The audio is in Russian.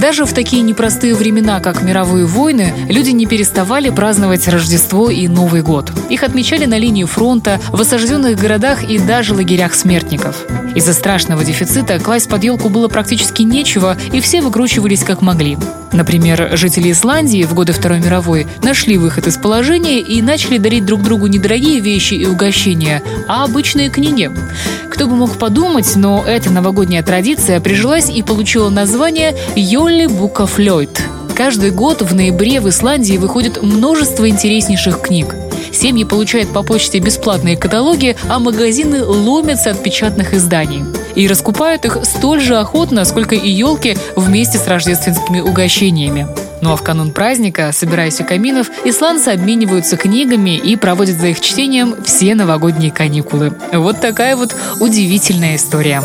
Даже в такие непростые времена, как мировые войны, люди не переставали праздновать Рождество и Новый год. Их отмечали на линии фронта, в осажденных городах и даже лагерях смертников. Из-за страшного дефицита класть под елку было практически нечего, и все выкручивались как могли. Например, жители Исландии в годы Второй мировой нашли выход из положения и начали дарить друг другу не дорогие вещи и угощения, а обычные книги. Кто бы мог подумать, но эта новогодняя традиция прижилась и получила название «Йолли Букафлойд». Каждый год в ноябре в Исландии выходит множество интереснейших книг. Семьи получают по почте бесплатные каталоги, а магазины ломятся от печатных изданий. И раскупают их столь же охотно, сколько и елки вместе с рождественскими угощениями. Ну а в канун праздника, собираясь у каминов, исландцы обмениваются книгами и проводят за их чтением все новогодние каникулы. Вот такая вот удивительная история.